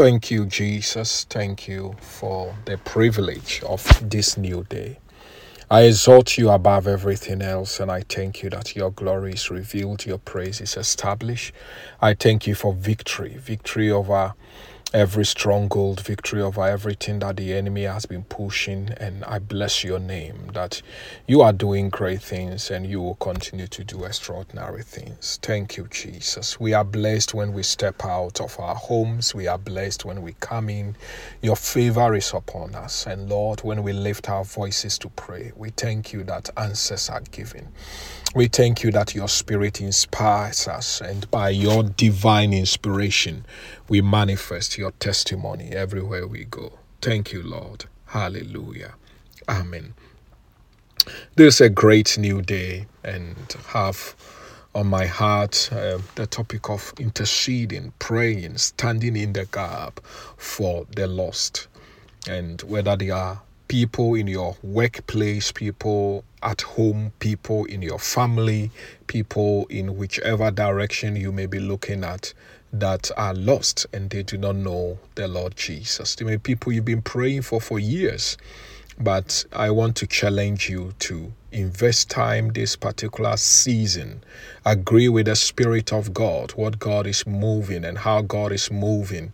Thank you, Jesus. Thank you for the privilege of this new day. I exalt you above everything else, and I thank you that your glory is revealed, your praise is established. I thank you for victory, victory over every stronghold, victory over everything that the enemy has been pushing. And I bless your name that you are doing great things and you will continue to do extraordinary things. Thank you, Jesus. We are blessed when we step out of our homes, we are blessed when we come in. Your favor is upon us. And Lord, when we lift our voices to pray, we thank you that answers are given. We thank you that your spirit inspires us, and by your divine inspiration, we manifest your testimony everywhere we go. Thank you, Lord. Hallelujah. Amen. This is a great new day, and have on my heart uh, the topic of interceding, praying, standing in the gap for the lost, and whether they are people in your workplace, people at home, people in your family, people in whichever direction you may be looking at that are lost and they do not know the Lord Jesus. There may be people you've been praying for for years, but I want to challenge you to invest time this particular season. Agree with the Spirit of God, what God is moving and how God is moving,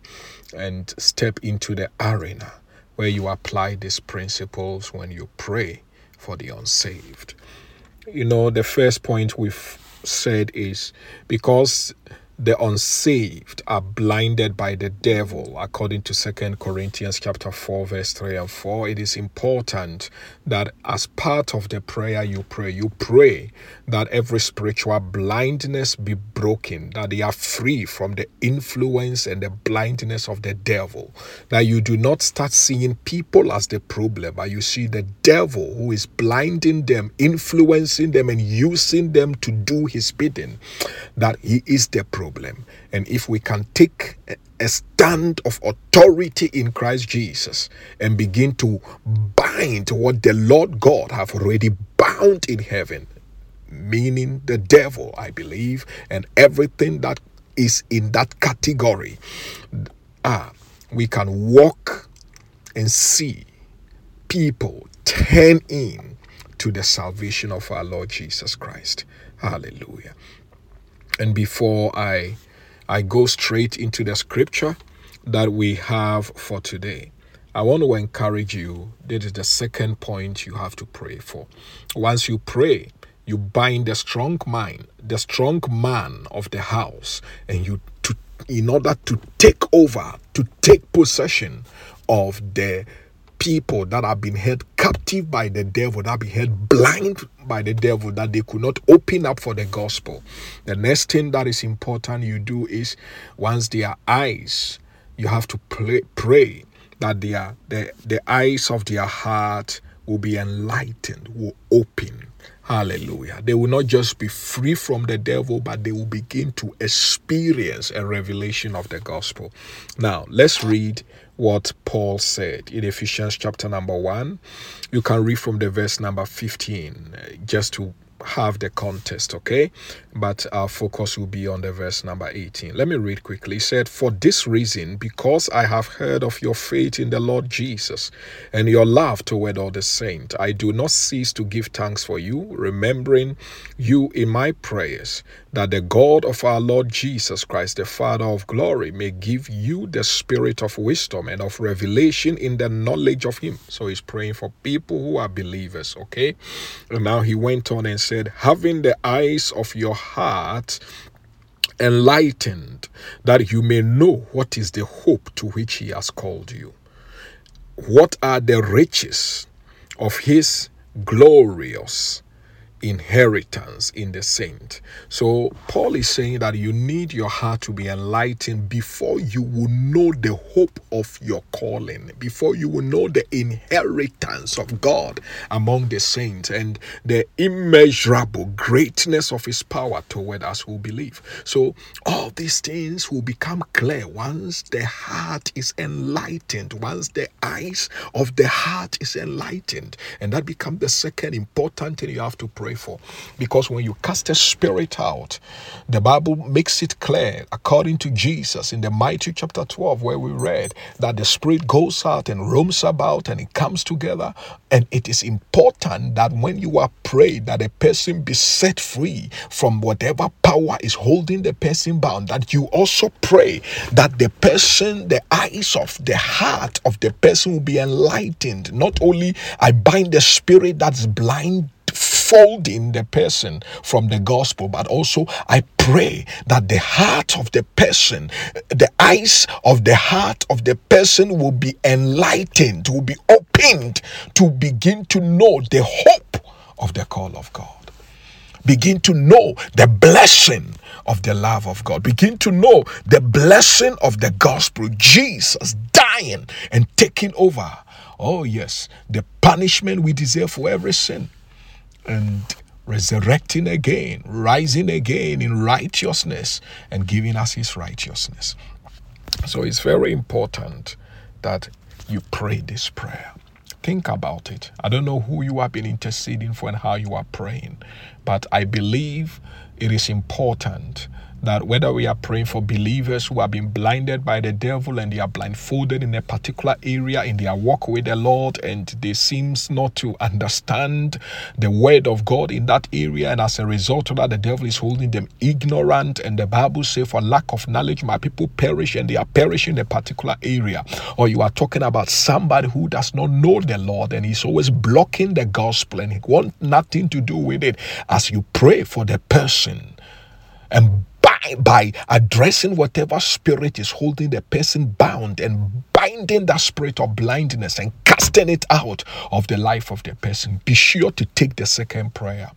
and step into the arena where you apply these principles when you pray for the unsaved. You know, the first point we've said is because the unsaved are blinded by the devil according to Second corinthians chapter 4 verse 3 and 4 it is important that as part of the prayer you pray you pray that every spiritual blindness be broken that they are free from the influence and the blindness of the devil. That you do not start seeing people as the problem but you see the devil who is blinding them influencing them and using them to do his bidding. That he is the problem problem. And if we can take a stand of authority in Christ Jesus and begin to bind what the Lord God have already bound in heaven, meaning the devil, I believe, and everything that is in that category, ah, we can walk and see people turn in to the salvation of our Lord Jesus Christ. Hallelujah. And before I I go straight into the scripture that we have for today, I want to encourage you. This is the second point you have to pray for. Once you pray, you bind the strong mind, the strong man of the house, and you to in order to take over, to take possession of the people that have been held captive by the devil, that have been held blind by the devil, that they could not open up for the gospel. The next thing that is important you do is once their eyes, you have to pray, pray that their the, the eyes of their heart will be enlightened, will open. Hallelujah. They will not just be free from the devil, but they will begin to experience a revelation of the gospel. Now, let's read what Paul said in Ephesians chapter number 1. You can read from the verse number 15 uh, just to have the contest, okay? But our focus will be on the verse number 18. Let me read quickly. He said, For this reason, because I have heard of your faith in the Lord Jesus and your love toward all the saints, I do not cease to give thanks for you, remembering you in my prayers, that the God of our Lord Jesus Christ, the Father of glory, may give you the spirit of wisdom and of revelation in the knowledge of Him. So he's praying for people who are believers, okay? And now he went on and said, having the eyes of your heart enlightened, that you may know what is the hope to which he has called you. What are the riches of his glorious inheritance in the saint. So Paul is saying that you need your heart to be enlightened before you will know the hope of your calling, before you will know the inheritance of God among the saints and the immeasurable greatness of his power toward us who believe. So all these things will become clear once the heart is enlightened, once the eyes of the heart is enlightened. And that becomes the second important thing you have to pray for. Because when you cast a spirit out, the Bible makes it clear, according to Jesus in the Matthew chapter 12, where we read that the spirit goes out and roams about and it comes together. And it is important that when you are prayed, that a person be set free from whatever power is holding the person bound, that you also pray that the person, the eyes of the heart of the person will be enlightened. Not only I bind the spirit that's blind folding the person from the gospel, but also I pray that the heart of the person, the eyes of the heart of the person will be enlightened, will be opened to begin to know the hope of the call of God. Begin to know the blessing of the love of God. Begin to know the blessing of the gospel. Jesus dying and taking over. Oh, yes, the punishment we deserve for every sin and resurrecting again, rising again in righteousness, and giving us his righteousness. So it's very important that you pray this prayer. Think about it. I don't know who you have been interceding for and how you are praying, but I believe it is important that whether we are praying for believers who have been blinded by the devil and they are blindfolded in a particular area in their walk with the Lord and they seems not to understand the word of God in that area and as a result of that the devil is holding them ignorant and the Bible says for lack of knowledge my people perish and they are perishing in a particular area. Or you are talking about somebody who does not know the Lord and he's always blocking the gospel and he wants nothing to do with it as you pray for the person and by, addressing whatever spirit is holding the person bound and binding that spirit of blindness and casting it out of the life of the person, be sure to take the second prayer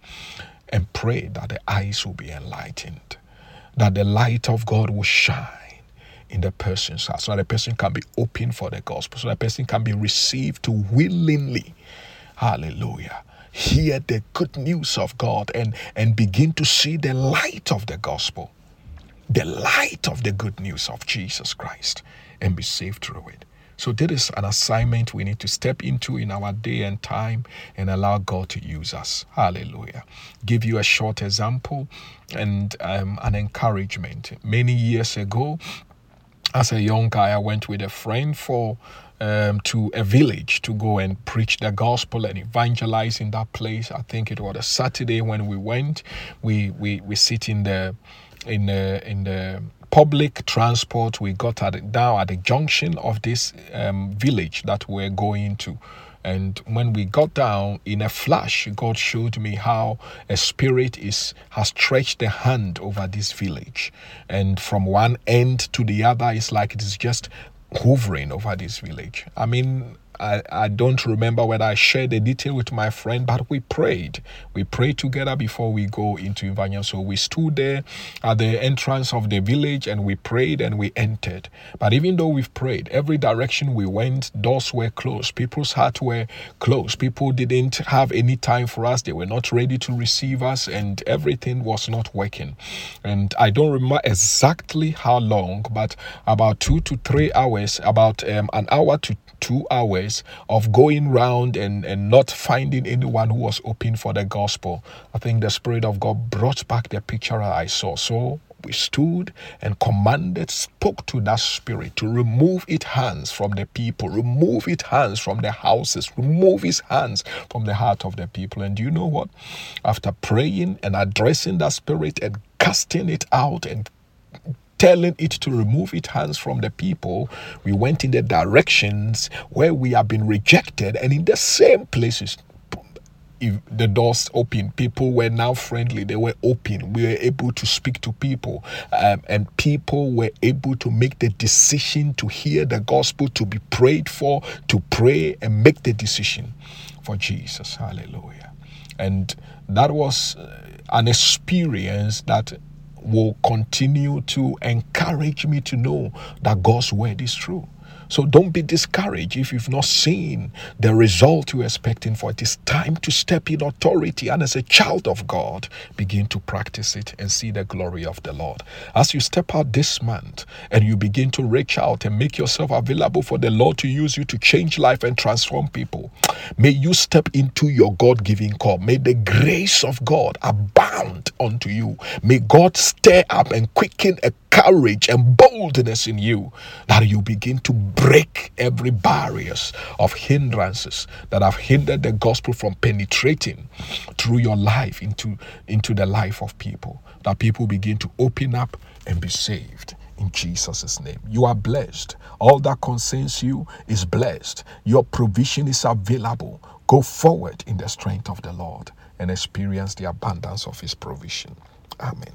and pray that the eyes will be enlightened, that the light of God will shine in the person's heart so that the person can be open for the gospel, so that the person can be received to willingly. Hallelujah. Hear the good news of God and, and begin to see the light of the gospel the light of the good news of Jesus Christ and be saved through it. So, this is an assignment we need to step into in our day and time and allow God to use us. Hallelujah. Give you a short example and um, an encouragement. Many years ago, as a young guy, I went with a friend for um, to a village to go and preach the gospel and evangelize in that place. I think it was a Saturday when we went. We we we sit in the in the in the public transport. We got at down at the junction of this um, village that we're going to. And when we got down in a flash, God showed me how a spirit is has stretched the hand over this village. And from one end to the other, it's like it is just hovering over this village. I mean, I, I don't remember whether I shared the detail with my friend, but we prayed. We prayed together before we go into Ivania. So we stood there at the entrance of the village and we prayed and we entered. But even though we've prayed, every direction we went, doors were closed. People's hearts were closed. People didn't have any time for us. They were not ready to receive us and everything was not working. And I don't remember exactly how long, but about two to three hours, about um, an hour to two hours of going round and, and not finding anyone who was open for the gospel, I think the Spirit of God brought back the picture I saw. So we stood and commanded, spoke to that spirit to remove its hands from the people, remove its hands from the houses, remove its hands from the heart of the people. And you know what? After praying and addressing that spirit and casting it out and telling it to remove its hands from the people, we went in the directions where we have been rejected and in the same places if the doors open people were now friendly they were open we were able to speak to people um, and people were able to make the decision to hear the gospel to be prayed for to pray and make the decision for jesus. Hallelujah. And that was uh, an experience that will continue to encourage me to know that God's word is true. So don't be discouraged if you've not seen the result you're expecting for it. It's time to step in authority and as a child of God, begin to practice it and see the glory of the Lord. As you step out this month and you begin to reach out and make yourself available for the Lord to use you to change life and transform people, may you step into your God given call. May the grace of God abound unto you. May God stir up and quicken a courage and boldness in you that you begin to break every barriers of hindrances that have hindered the gospel from penetrating through your life into into the life of people that people begin to open up and be saved in Jesus' name. You are blessed. All that concerns you is blessed. Your provision is available. Go forward in the strength of the Lord and experience the abundance of His provision. Amen.